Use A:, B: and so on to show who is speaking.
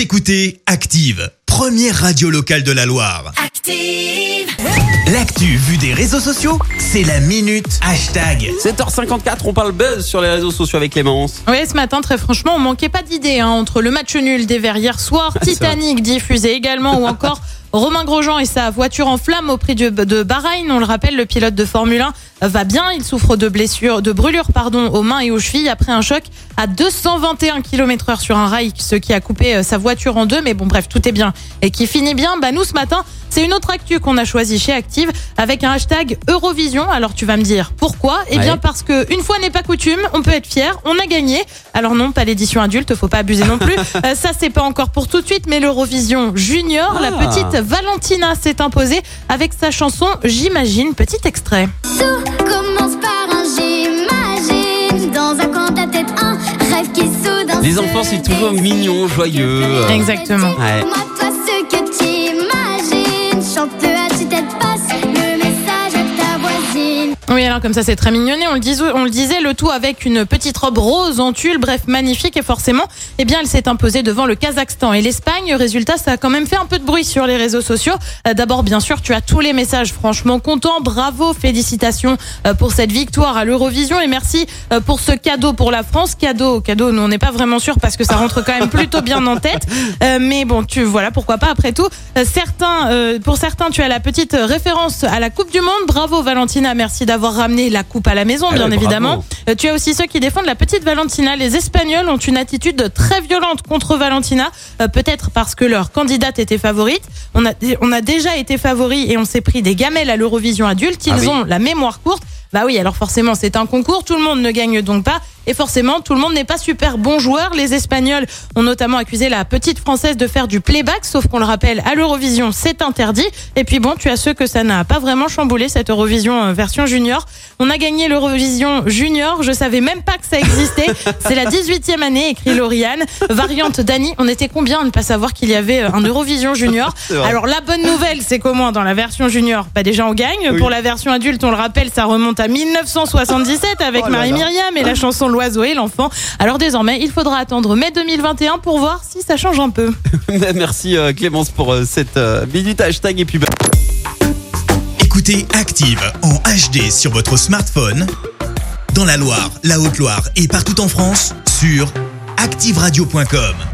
A: Vous écoutez Active, première radio locale de la Loire.
B: Active.
A: L'actu vue des réseaux sociaux, c'est la minute hashtag.
C: 7h54, on parle buzz sur les réseaux sociaux avec Clémence.
D: Oui, ce matin, très franchement, on manquait pas d'idées hein, entre le match nul des Verts hier soir, Titanic diffusé également, ou encore Romain Grosjean et sa voiture en flamme au prix de, de Bahreïn. On le rappelle, le pilote de Formule 1 va bien. Il souffre de blessures, de brûlures, pardon, aux mains et aux chevilles après un choc à 221 km heure sur un rail, ce qui a coupé euh, sa voiture en deux. Mais bon, bref, tout est bien et qui finit bien. Bah, nous, ce matin, c'est une autre actu qu'on a choisi chez Active avec un hashtag Eurovision. Alors tu vas me dire pourquoi? Eh bien
C: Ouais.
D: parce que une fois n'est pas coutume, on peut être fier, on a gagné. Alors non, pas l'édition adulte, faut pas abuser non plus. Euh, ça c'est pas encore pour tout de suite, mais l'Eurovision Junior, la
C: Ah.
D: petite Valentina s'est imposée avec sa chanson J'imagine. Petit extrait.
E: Tout commence par un j'imagine Dans un coin de ta tête un rêve qui soudain
C: Les enfants, c'est toujours mignon, joyeux.
D: Exactement.
C: Ouais.
D: Oui, alors comme ça c'est très mignonné. On le, disait, on le disait, le tout avec une petite robe rose en tulle, bref, magnifique. Et forcément, eh bien, elle s'est imposée devant le Kazakhstan et l'Espagne. Résultat, ça a quand même fait un peu de bruit sur les réseaux sociaux. Euh, D'abord, bien sûr, tu as tous les messages franchement contents. Bravo, félicitations euh, pour cette victoire à l'Eurovision et merci euh, pour ce cadeau pour la France. Cadeau, cadeau, nous on n'est pas vraiment sûr parce que ça rentre quand même plutôt bien en tête. Mais bon, tu voilà, pourquoi pas après tout. Certains, pour certains, tu as la petite référence à la Coupe du Monde. Bravo Valentina, merci d'avoir ramené la coupe à la maison,
C: Ah
D: bien
C: ouais,
D: évidemment. Euh, tu as aussi ceux qui défendent la petite Valentina. Les Espagnols ont une attitude très violente contre Valentina, euh, peut-être parce que leur candidate était favorite. On a, on a déjà été favori et on s'est pris des gamelles à l'Eurovision adulte. Ils
C: Ah oui.
D: ont la mémoire courte. Bah oui, alors forcément, c'est un concours, tout le monde ne gagne donc pas. Et forcément, tout le monde n'est pas super bon joueur. Les Espagnols ont notamment accusé la petite Française de faire du playback, sauf qu'on le rappelle, à l'Eurovision, c'est interdit. Et puis bon, tu as ceux que ça n'a pas vraiment chamboulé, cette Eurovision euh, version junior. On a gagné l'Eurovision junior, je savais même pas que ça existait. C'est la 18e année, écrit Lauriane. Variante Dani, on était combien à ne pas savoir qu'il y avait euh, un Eurovision junior? Alors la bonne nouvelle, c'est qu'au moins dans la version junior, bah déjà on gagne.
C: Oui.
D: Pour la version adulte, on le rappelle, ça remonte à 1977 avec
C: Oh là
D: Marie
C: là.
D: Myriam et la chanson L'oiseau et l'enfant. Alors désormais, il faudra attendre mai 2021 pour voir si ça change un peu.
C: Merci euh, Clémence pour euh, cette euh, minute hashtag et puis bah,
A: Écoutez Active en HD sur votre smartphone, dans la Loire, la Haute-Loire et partout en France, sur activeradio.com.